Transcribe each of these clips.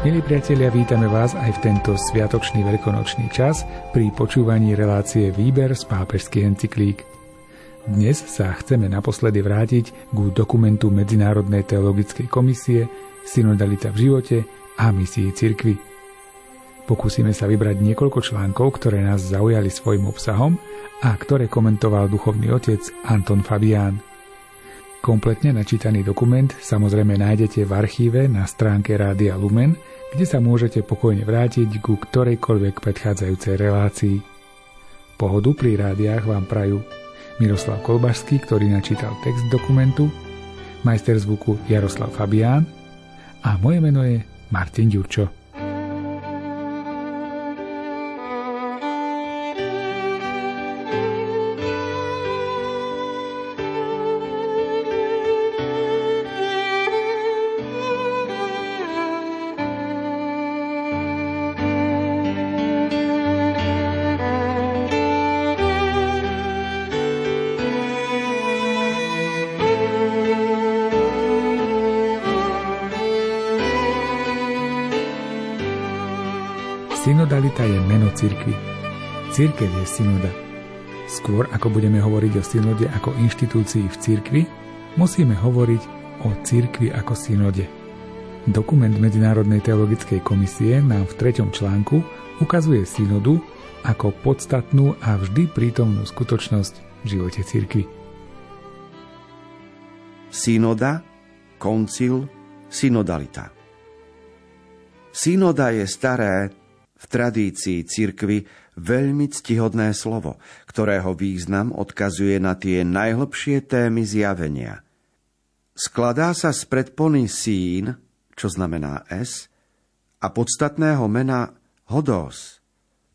Milí priatelia, vítame vás aj v tento sviatočný veľkonočný čas pri počúvaní relácie Výber z pápežských encyklík. Dnes sa chceme naposledy vrátiť k dokumentu Medzinárodnej teologickej komisie Synodalita v živote a misii cirkvy. Pokúsime sa vybrať niekoľko článkov, ktoré nás zaujali svojim obsahom a ktoré komentoval duchovný otec Anton Fabián. Kompletne načítaný dokument samozrejme nájdete v archíve na stránke Rádia Lumen, kde sa môžete pokojne vrátiť ku ktorejkoľvek predchádzajúcej relácii. Pohodu pri rádiách vám prajú Miroslav Kolbašský, ktorý načítal text dokumentu, majster zvuku Jaroslav Fabián a moje meno je Martin Ďurčo. Cirkev je synoda. Skôr ako budeme hovoriť o synode ako inštitúcii v cirkvi, musíme hovoriť o cirkvi ako synode. Dokument Medzinárodnej teologickej komisie nám v treťom článku ukazuje synodu ako podstatnú a vždy prítomnú skutočnosť v živote cirkvi. Synoda, koncil, synodalita. Synoda je staré, v tradícii cirkvy veľmi ctihodné slovo, ktorého význam odkazuje na tie najhlbšie témy zjavenia. Skladá sa z predpony sín, čo znamená S, a podstatného mena hodos,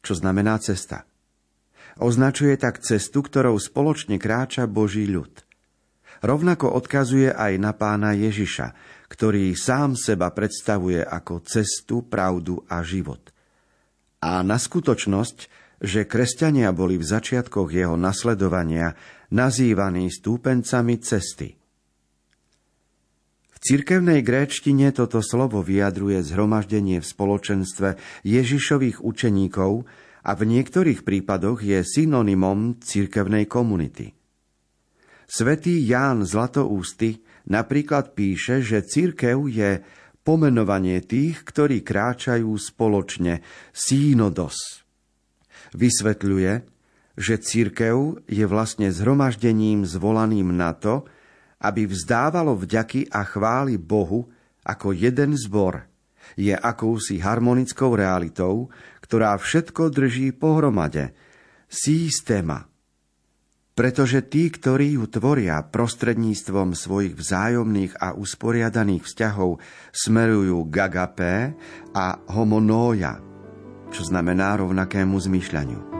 čo znamená cesta. Označuje tak cestu, ktorou spoločne kráča Boží ľud. Rovnako odkazuje aj na pána Ježiša, ktorý sám seba predstavuje ako cestu, pravdu a život a na skutočnosť, že kresťania boli v začiatkoch jeho nasledovania nazývaní stúpencami cesty. V cirkevnej gréčtine toto slovo vyjadruje zhromaždenie v spoločenstve Ježišových učeníkov a v niektorých prípadoch je synonymom cirkevnej komunity. Svetý Ján Zlatoústy napríklad píše, že cirkev je pomenovanie tých, ktorí kráčajú spoločne, sínodos. Vysvetľuje, že církev je vlastne zhromaždením zvolaným na to, aby vzdávalo vďaky a chváli Bohu ako jeden zbor. Je akousi harmonickou realitou, ktorá všetko drží pohromade. Systéma, pretože tí, ktorí ju tvoria prostredníctvom svojich vzájomných a usporiadaných vzťahov, smerujú k agapé a homonója, čo znamená rovnakému zmýšľaniu.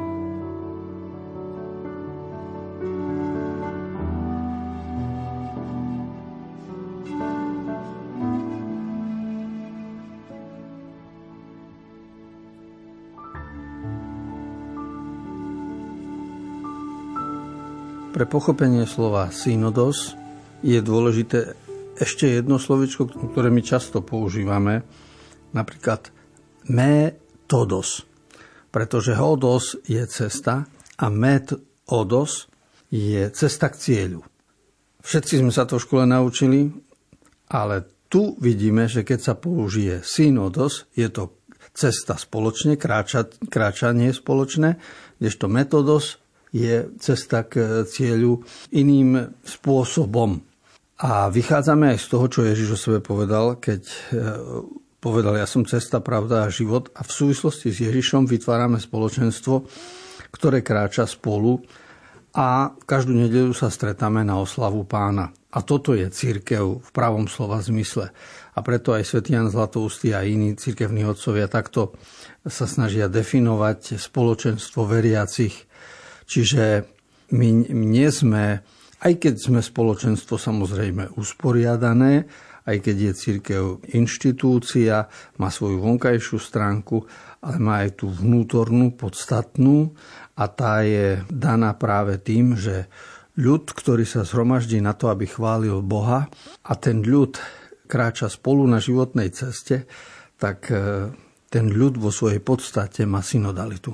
Pre pochopenie slova synodos je dôležité ešte jedno slovičko, ktoré my často používame, napríklad metodos, pretože hodos je cesta a metodos je cesta k cieľu. Všetci sme sa to v škole naučili, ale tu vidíme, že keď sa použije synodos, je to cesta spoločne, kráča, kráčanie spoločné, kdežto metodos je cesta k cieľu iným spôsobom. A vychádzame aj z toho, čo Ježiš o sebe povedal, keď e, povedal, ja som cesta, pravda a život. A v súvislosti s Ježišom vytvárame spoločenstvo, ktoré kráča spolu a každú nedelu sa stretáme na oslavu pána. A toto je církev v pravom slova zmysle. A preto aj svätý Jan Zlatoustý a iní církevní otcovia takto sa snažia definovať spoločenstvo veriacich Čiže my nie sme, aj keď sme spoločenstvo samozrejme usporiadané, aj keď je církev inštitúcia, má svoju vonkajšiu stránku, ale má aj tú vnútornú, podstatnú a tá je daná práve tým, že ľud, ktorý sa zhromaždí na to, aby chválil Boha a ten ľud kráča spolu na životnej ceste, tak e, ten ľud vo svojej podstate má synodalitu.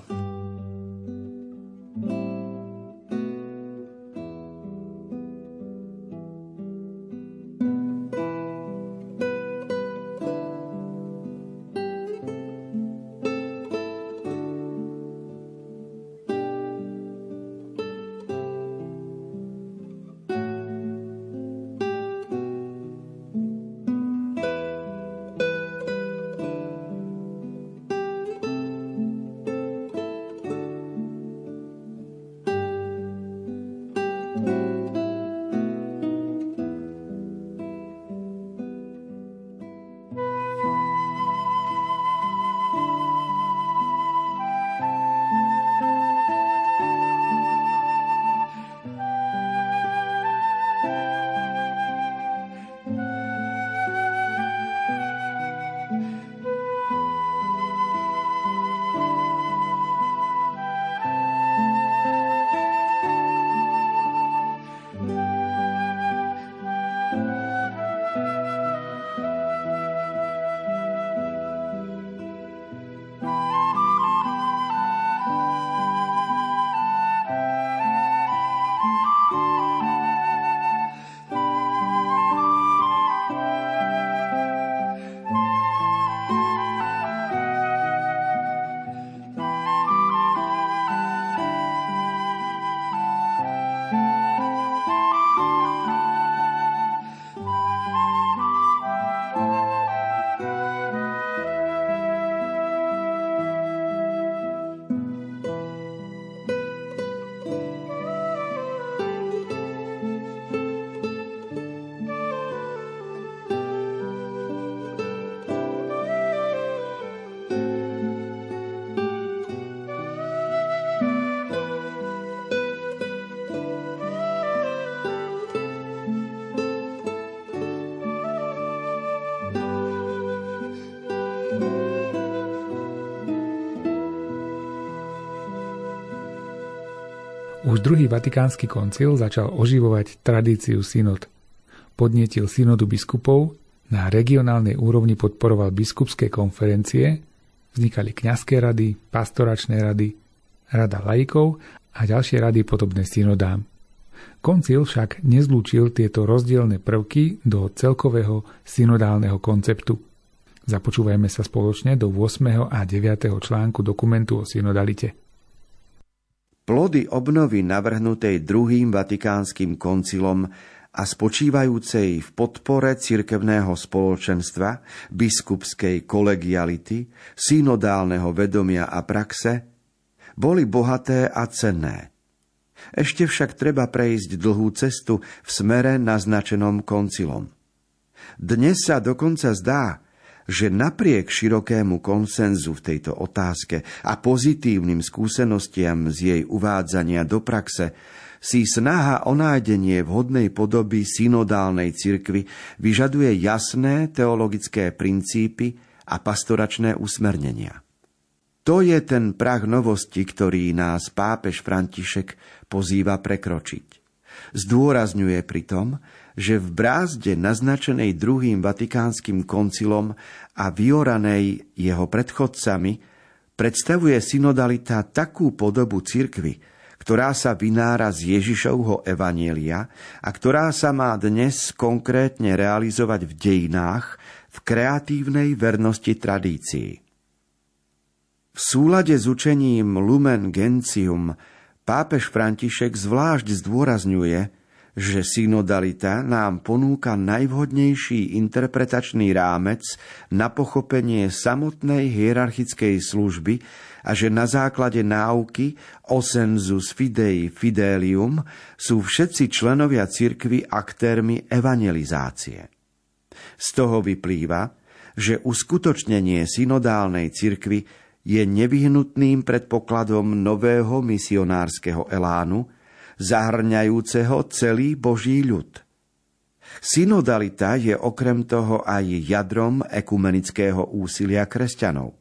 Už druhý vatikánsky koncil začal oživovať tradíciu synod. Podnietil synodu biskupov, na regionálnej úrovni podporoval biskupské konferencie, vznikali kňazské rady, pastoračné rady, rada laikov a ďalšie rady podobné synodám. Koncil však nezlúčil tieto rozdielne prvky do celkového synodálneho konceptu. Započúvajme sa spoločne do 8. a 9. článku dokumentu o synodalite. Plody obnovy navrhnutej druhým vatikánskym koncilom a spočívajúcej v podpore cirkevného spoločenstva, biskupskej kolegiality, synodálneho vedomia a praxe, boli bohaté a cenné. Ešte však treba prejsť dlhú cestu v smere naznačenom koncilom. Dnes sa dokonca zdá, že napriek širokému konsenzu v tejto otázke a pozitívnym skúsenostiam z jej uvádzania do praxe, si snaha o nájdenie vhodnej podoby synodálnej cirkvy vyžaduje jasné teologické princípy a pastoračné usmernenia. To je ten prach novosti, ktorý nás pápež František pozýva prekročiť. Zdôrazňuje pritom, že v brázde naznačenej druhým vatikánskym koncilom a vyoranej jeho predchodcami predstavuje synodalita takú podobu cirkvy, ktorá sa vynára z Ježišovho evanielia a ktorá sa má dnes konkrétne realizovať v dejinách v kreatívnej vernosti tradícii. V súlade s učením Lumen Gentium pápež František zvlášť zdôrazňuje, že synodalita nám ponúka najvhodnejší interpretačný rámec na pochopenie samotnej hierarchickej služby a že na základe náuky Osensus Fidei Fidelium sú všetci členovia cirkvy aktérmi evangelizácie. Z toho vyplýva, že uskutočnenie synodálnej cirkvy je nevyhnutným predpokladom nového misionárskeho elánu, zahrňajúceho celý Boží ľud. Synodalita je okrem toho aj jadrom ekumenického úsilia kresťanov.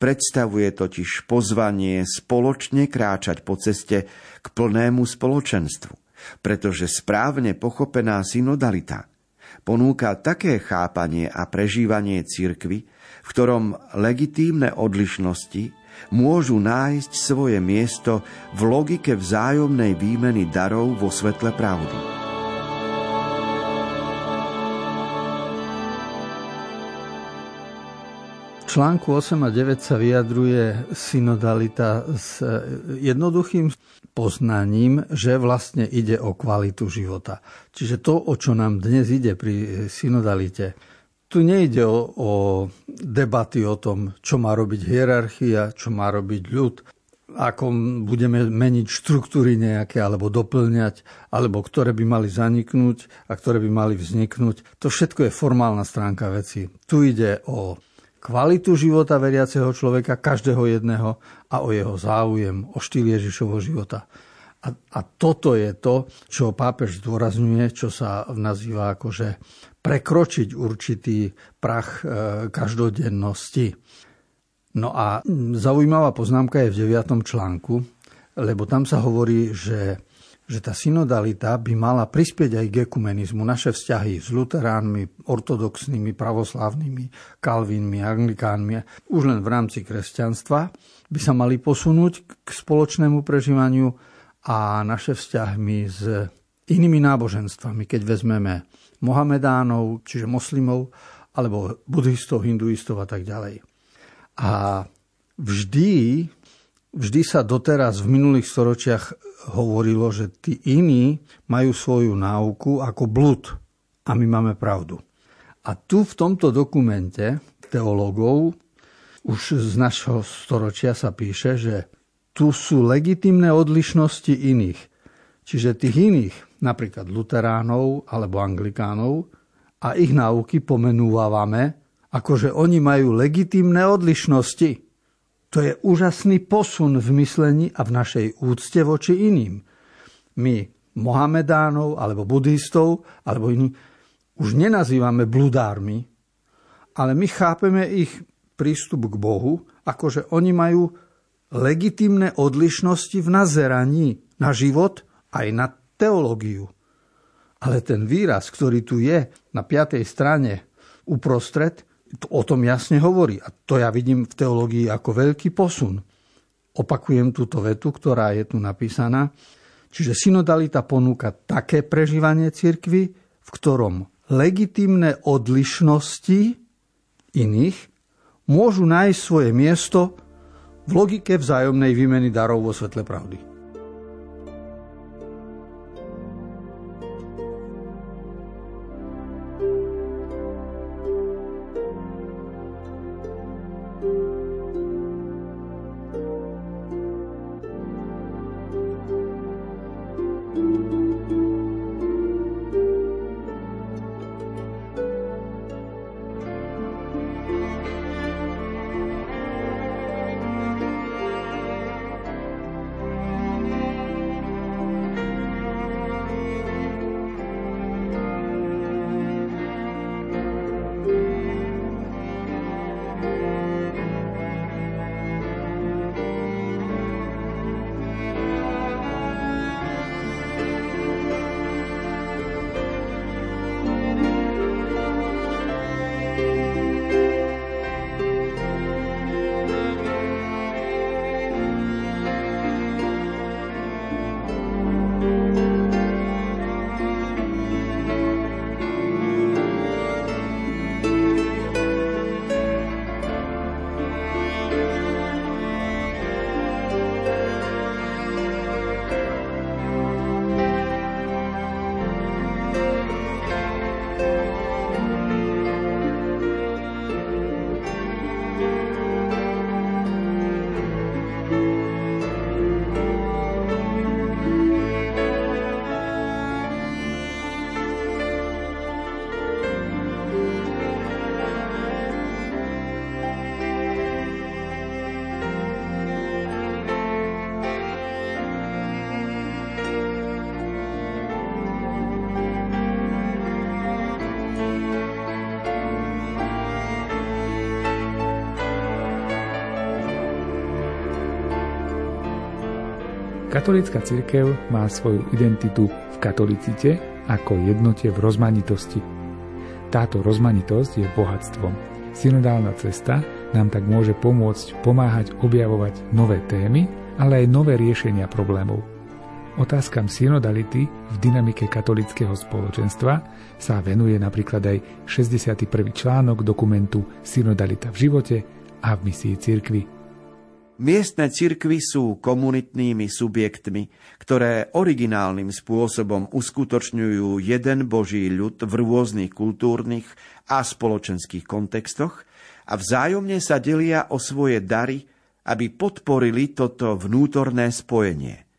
Predstavuje totiž pozvanie spoločne kráčať po ceste k plnému spoločenstvu, pretože správne pochopená synodalita ponúka také chápanie a prežívanie cirkvy, v ktorom legitímne odlišnosti môžu nájsť svoje miesto v logike vzájomnej výmeny darov vo svetle pravdy. článku 8 a 9 sa vyjadruje synodalita s jednoduchým poznaním, že vlastne ide o kvalitu života. Čiže to, o čo nám dnes ide pri synodalite, tu nejde o, o debaty o tom, čo má robiť hierarchia, čo má robiť ľud, ako budeme meniť štruktúry nejaké, alebo doplňať, alebo ktoré by mali zaniknúť a ktoré by mali vzniknúť. To všetko je formálna stránka veci. Tu ide o kvalitu života veriaceho človeka, každého jedného a o jeho záujem, o štýl Ježišovho života. A, a toto je to, čo pápež zdôrazňuje, čo sa nazýva akože prekročiť určitý prach e, každodennosti. No a zaujímavá poznámka je v 9. článku, lebo tam sa hovorí, že že tá synodalita by mala prispieť aj k ekumenizmu. Naše vzťahy s luteránmi, ortodoxnými, pravoslávnymi, kalvínmi, anglikánmi, už len v rámci kresťanstva, by sa mali posunúť k spoločnému prežívaniu a naše vzťahmi s inými náboženstvami, keď vezmeme Mohamedánov, čiže moslimov, alebo buddhistov, hinduistov a tak ďalej. A vždy Vždy sa doteraz v minulých storočiach hovorilo, že tí iní majú svoju náuku ako blud a my máme pravdu. A tu v tomto dokumente teológov už z našho storočia sa píše, že tu sú legitimné odlišnosti iných. Čiže tých iných, napríklad luteránov alebo anglikánov, a ich náuky pomenúvame, ako že oni majú legitimné odlišnosti. To je úžasný posun v myslení a v našej úcte voči iným. My Mohamedánov alebo buddhistov alebo iní už nenazývame bludármi, ale my chápeme ich prístup k Bohu, akože oni majú legitimné odlišnosti v nazeraní na život aj na teológiu. Ale ten výraz, ktorý tu je na piatej strane uprostred, o tom jasne hovorí. A to ja vidím v teológii ako veľký posun. Opakujem túto vetu, ktorá je tu napísaná. Čiže synodalita ponúka také prežívanie cirkvy, v ktorom legitimné odlišnosti iných môžu nájsť svoje miesto v logike vzájomnej výmeny darov vo svetle pravdy. Katolícka cirkev má svoju identitu v katolicite ako jednote v rozmanitosti. Táto rozmanitosť je bohatstvom. Synodálna cesta nám tak môže pomôcť pomáhať objavovať nové témy, ale aj nové riešenia problémov. Otázkam synodality v dynamike katolického spoločenstva sa venuje napríklad aj 61. článok dokumentu Synodalita v živote a v misii cirkvi. Miestne cirkvy sú komunitnými subjektmi, ktoré originálnym spôsobom uskutočňujú jeden Boží ľud v rôznych kultúrnych a spoločenských kontextoch a vzájomne sa delia o svoje dary, aby podporili toto vnútorné spojenie.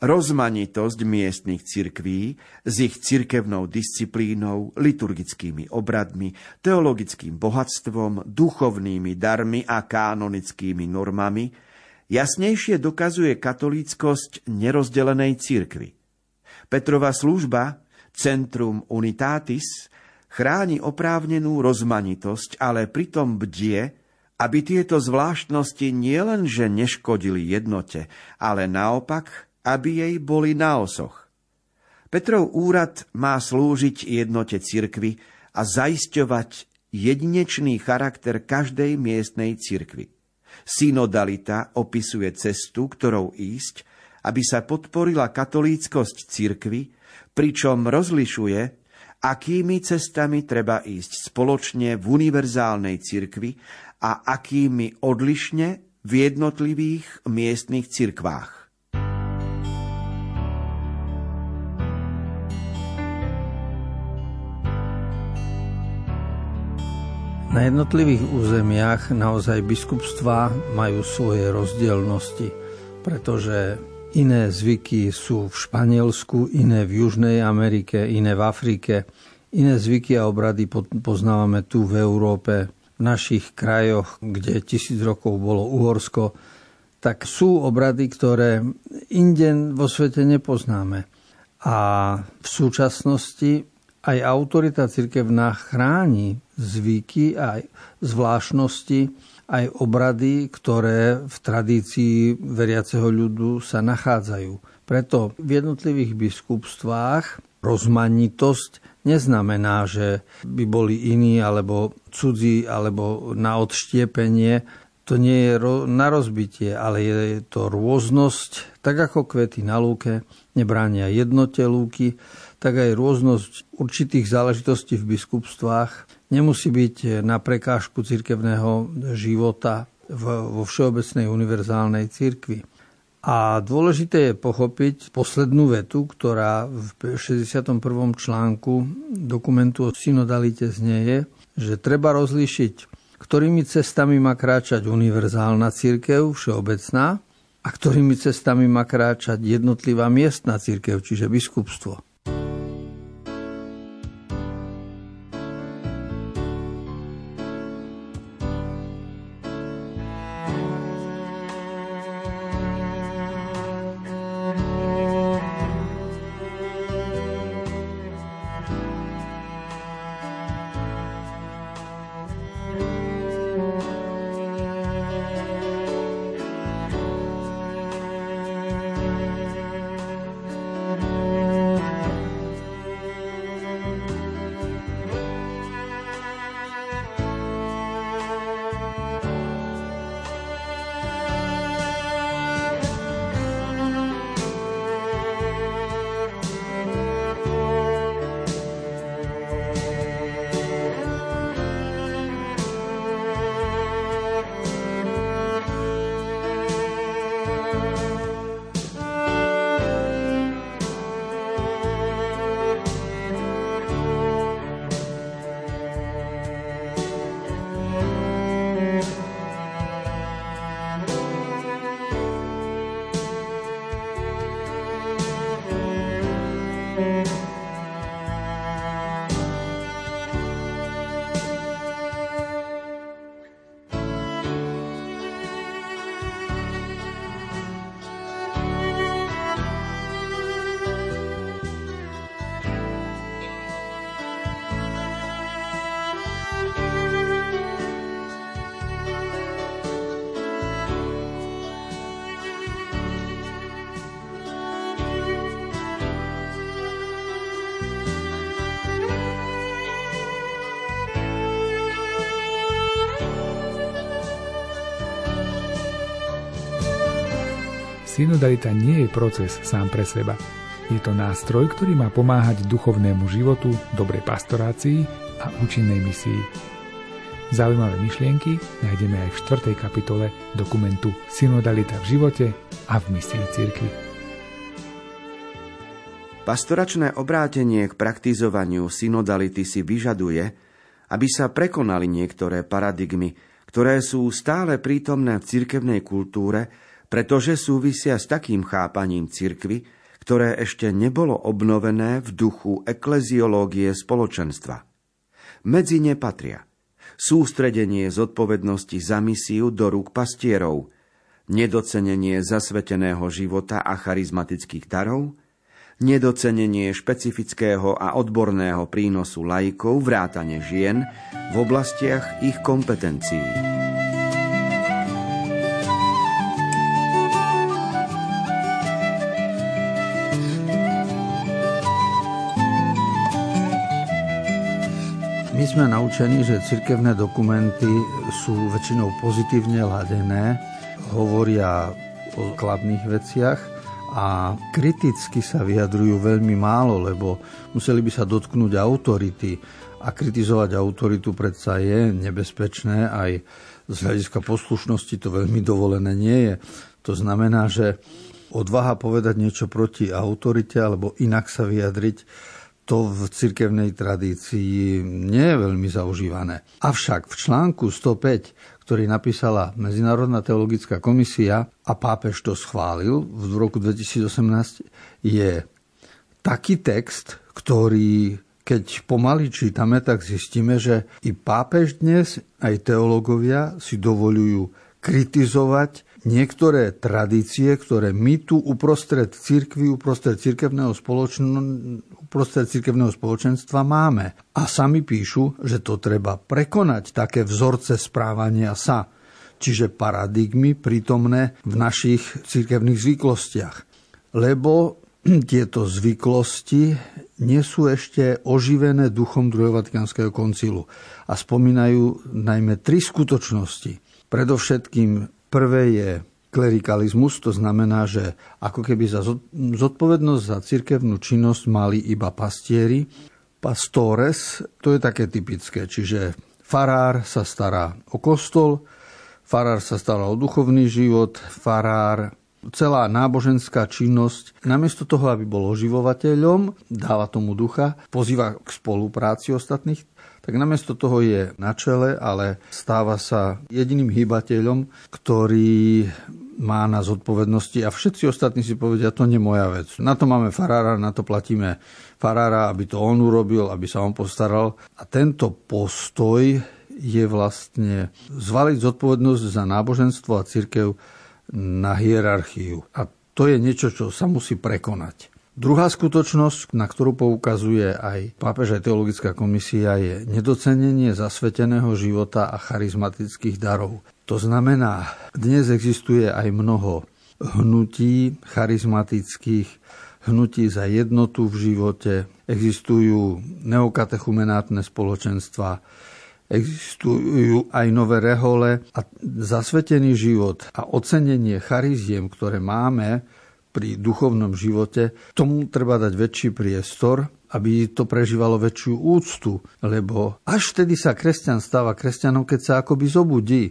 Rozmanitosť miestnych cirkví s ich cirkevnou disciplínou, liturgickými obradmi, teologickým bohatstvom, duchovnými darmi a kanonickými normami jasnejšie dokazuje katolíckosť nerozdelenej cirkvy. Petrova služba, Centrum Unitatis, chráni oprávnenú rozmanitosť, ale pritom bdie, aby tieto zvláštnosti nielenže neškodili jednote, ale naopak aby jej boli na osoch. Petrov úrad má slúžiť jednote cirkvy a zaisťovať jedinečný charakter každej miestnej cirkvy. Synodalita opisuje cestu, ktorou ísť, aby sa podporila katolíckosť cirkvy, pričom rozlišuje, akými cestami treba ísť spoločne v univerzálnej cirkvi a akými odlišne v jednotlivých miestnych cirkvách. Na jednotlivých územiach naozaj biskupstvá majú svoje rozdielnosti, pretože iné zvyky sú v Španielsku, iné v Južnej Amerike, iné v Afrike. Iné zvyky a obrady poznávame tu v Európe, v našich krajoch, kde tisíc rokov bolo Uhorsko, tak sú obrady, ktoré inde vo svete nepoznáme. A v súčasnosti aj autorita cirkevná chráni zvyky a zvláštnosti, aj obrady, ktoré v tradícii veriaceho ľudu sa nachádzajú. Preto v jednotlivých biskupstvách rozmanitosť neznamená, že by boli iní alebo cudzí alebo na odštiepenie. To nie je na rozbitie, ale je to rôznosť, tak ako kvety na lúke nebránia jednote lúky, tak aj rôznosť určitých záležitostí v biskupstvách nemusí byť na prekážku cirkevného života vo všeobecnej univerzálnej cirkvi. A dôležité je pochopiť poslednú vetu, ktorá v 61. článku dokumentu o synodalite znieje, že treba rozlíšiť, ktorými cestami má kráčať univerzálna církev, všeobecná, a ktorými cestami má kráčať jednotlivá miestna církev, čiže biskupstvo. Synodalita nie je proces sám pre seba. Je to nástroj, ktorý má pomáhať duchovnému životu, dobrej pastorácii a účinnej misii. Zaujímavé myšlienky nájdeme aj v 4. kapitole dokumentu Synodalita v živote a v misii cirkvi. Pastoračné obrátenie k praktizovaniu synodality si vyžaduje, aby sa prekonali niektoré paradigmy, ktoré sú stále prítomné v cirkevnej kultúre, pretože súvisia s takým chápaním cirkvy, ktoré ešte nebolo obnovené v duchu ekleziológie spoločenstva. Medzi ne patria sústredenie zodpovednosti za misiu do rúk pastierov, nedocenenie zasveteného života a charizmatických darov, nedocenenie špecifického a odborného prínosu laikov vrátane žien v oblastiach ich kompetencií. My sme naučení, že cirkevné dokumenty sú väčšinou pozitívne ladené, hovoria o kladných veciach a kriticky sa vyjadrujú veľmi málo, lebo museli by sa dotknúť autority a kritizovať autoritu predsa je nebezpečné, aj z hľadiska poslušnosti to veľmi dovolené nie je. To znamená, že odvaha povedať niečo proti autorite alebo inak sa vyjadriť, to v cirkevnej tradícii nie je veľmi zaužívané. Avšak v článku 105 ktorý napísala Medzinárodná teologická komisia a pápež to schválil v roku 2018, je taký text, ktorý keď pomaly čítame, tak zistíme, že i pápež dnes, aj teológovia si dovolujú kritizovať niektoré tradície, ktoré my tu uprostred cirkvi, uprostred cirkevného, spoločno, uprostred cirkevného spoločenstva máme. A sami píšu, že to treba prekonať, také vzorce správania sa, čiže paradigmy prítomné v našich cirkevných zvyklostiach. Lebo tieto zvyklosti nie sú ešte oživené duchom druhého Vatikánskeho koncilu a spomínajú najmä tri skutočnosti. Predovšetkým Prvé je klerikalizmus, to znamená, že ako keby za zodpovednosť za cirkevnú činnosť mali iba pastieri. Pastores, to je také typické, čiže farár sa stará o kostol, farár sa stará o duchovný život, farár celá náboženská činnosť, namiesto toho, aby bol oživovateľom, dáva tomu ducha, pozýva k spolupráci ostatných, tak namiesto toho je na čele, ale stáva sa jediným hýbateľom, ktorý má na zodpovednosti a všetci ostatní si povedia, to nie je moja vec. Na to máme farára, na to platíme farára, aby to on urobil, aby sa on postaral. A tento postoj je vlastne zvaliť zodpovednosť za náboženstvo a církev na hierarchiu. A to je niečo, čo sa musí prekonať. Druhá skutočnosť, na ktorú poukazuje aj pápež aj teologická komisia, je nedocenenie zasveteného života a charizmatických darov. To znamená, dnes existuje aj mnoho hnutí charizmatických, hnutí za jednotu v živote, existujú neokatechumenátne spoločenstva, existujú aj nové rehole a zasvetený život a ocenenie chariziem, ktoré máme, pri duchovnom živote, tomu treba dať väčší priestor, aby to prežívalo väčšiu úctu, lebo až vtedy sa kresťan stáva kresťanom, keď sa akoby zobudí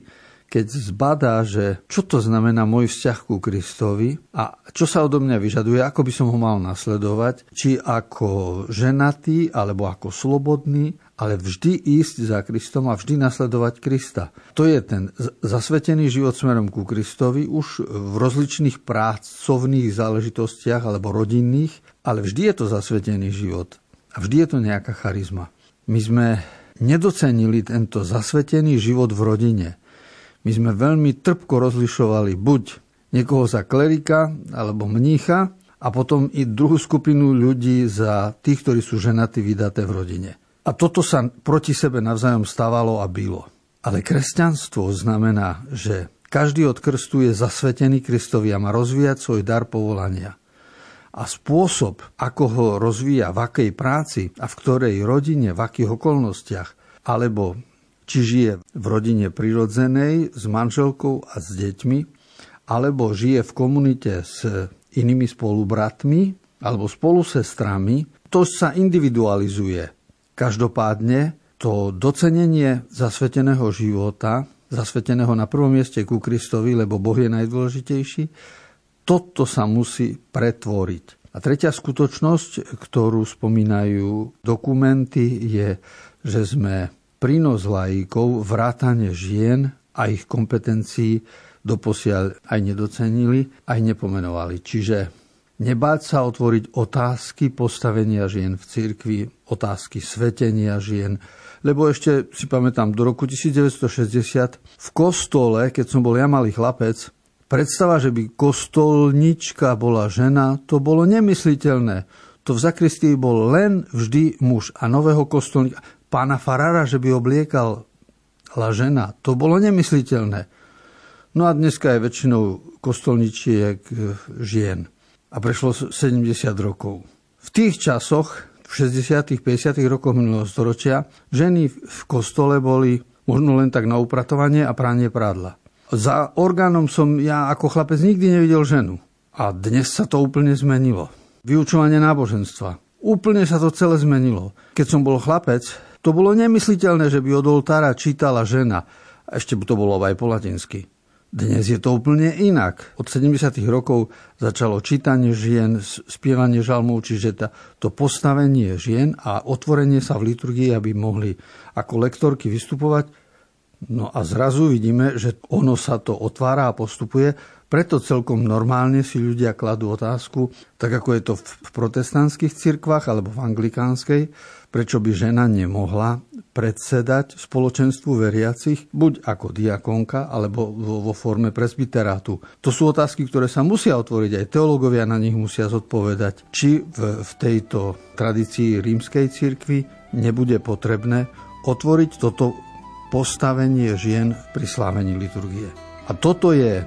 keď zbadá, že čo to znamená môj vzťah ku Kristovi a čo sa odo mňa vyžaduje, ako by som ho mal nasledovať, či ako ženatý alebo ako slobodný, ale vždy ísť za Kristom a vždy nasledovať Krista. To je ten zasvetený život smerom ku Kristovi už v rozličných pracovných záležitostiach alebo rodinných, ale vždy je to zasvetený život a vždy je to nejaká charizma. My sme nedocenili tento zasvetený život v rodine. My sme veľmi trpko rozlišovali buď niekoho za klerika alebo mnícha a potom i druhú skupinu ľudí za tých, ktorí sú ženatí vydaté v rodine. A toto sa proti sebe navzájom stávalo a bylo. Ale kresťanstvo znamená, že každý od krstu je zasvetený Kristovi a má rozvíjať svoj dar povolania. A spôsob, ako ho rozvíja, v akej práci a v ktorej rodine, v akých okolnostiach, alebo či žije v rodine prirodzenej s manželkou a s deťmi, alebo žije v komunite s inými spolubratmi alebo spolusestrami, to sa individualizuje. Každopádne to docenenie zasveteného života, zasveteného na prvom mieste ku Kristovi, lebo Boh je najdôležitejší, toto sa musí pretvoriť. A tretia skutočnosť, ktorú spomínajú dokumenty, je, že sme prínos lajíkov, vrátane žien a ich kompetencií doposiaľ aj nedocenili, aj nepomenovali. Čiže nebáť sa otvoriť otázky postavenia žien v cirkvi, otázky svetenia žien, lebo ešte si pamätám, do roku 1960 v kostole, keď som bol ja malý chlapec, predstava, že by kostolnička bola žena, to bolo nemysliteľné. To v zakristii bol len vždy muž a nového kostolníka pána Farara, že by obliekal žena. To bolo nemysliteľné. No a dneska je väčšinou kostolničiek eh, žien. A prešlo 70 rokov. V tých časoch, v 60. 50. rokoch minulého storočia, ženy v kostole boli možno len tak na upratovanie a pranie prádla. Za orgánom som ja ako chlapec nikdy nevidel ženu. A dnes sa to úplne zmenilo. Vyučovanie náboženstva. Úplne sa to celé zmenilo. Keď som bol chlapec, to bolo nemysliteľné, že by od oltára čítala žena. A ešte by to bolo aj po latinsky. Dnes je to úplne inak. Od 70. rokov začalo čítanie žien, spievanie žalmov, čiže to postavenie žien a otvorenie sa v liturgii, aby mohli ako lektorky vystupovať. No a zrazu vidíme, že ono sa to otvára a postupuje. Preto celkom normálne si ľudia kladú otázku, tak ako je to v protestantských cirkvách alebo v anglikánskej, prečo by žena nemohla predsedať spoločenstvu veriacich, buď ako diakonka, alebo vo forme presbyterátu. To sú otázky, ktoré sa musia otvoriť, aj teológovia na nich musia zodpovedať, či v, v tejto tradícii rímskej cirkvi nebude potrebné otvoriť toto postavenie žien pri slávení liturgie. A toto je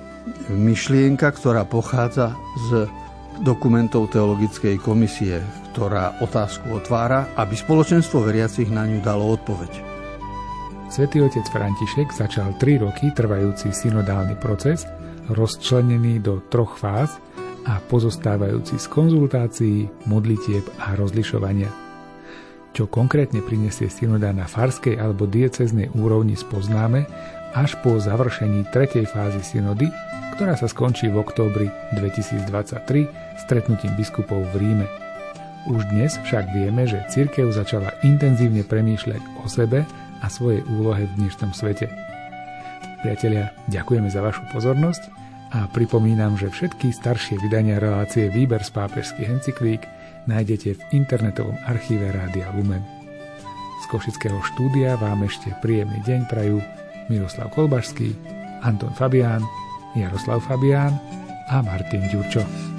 myšlienka, ktorá pochádza z dokumentov Teologickej komisie, ktorá otázku otvára, aby spoločenstvo veriacich na ňu dalo odpoveď. Svetý otec František začal 3 roky trvajúci synodálny proces, rozčlenený do troch fáz a pozostávajúci z konzultácií, modlitieb a rozlišovania. Čo konkrétne prinesie synoda na farskej alebo dieceznej úrovni spoznáme až po završení tretej fázy synody, ktorá sa skončí v októbri 2023 stretnutím biskupov v Ríme. Už dnes však vieme, že cirkev začala intenzívne premýšľať o sebe a svojej úlohe v dnešnom svete. Priatelia, ďakujeme za vašu pozornosť a pripomínam, že všetky staršie vydania relácie Výber z pápežských encyklík nájdete v internetovom archíve Rádia Lumen. Z Košického štúdia vám ešte príjemný deň prajú Miroslav Kolbašský, Anton Fabián, Jaroslav Fabián a Martin Ďurčo.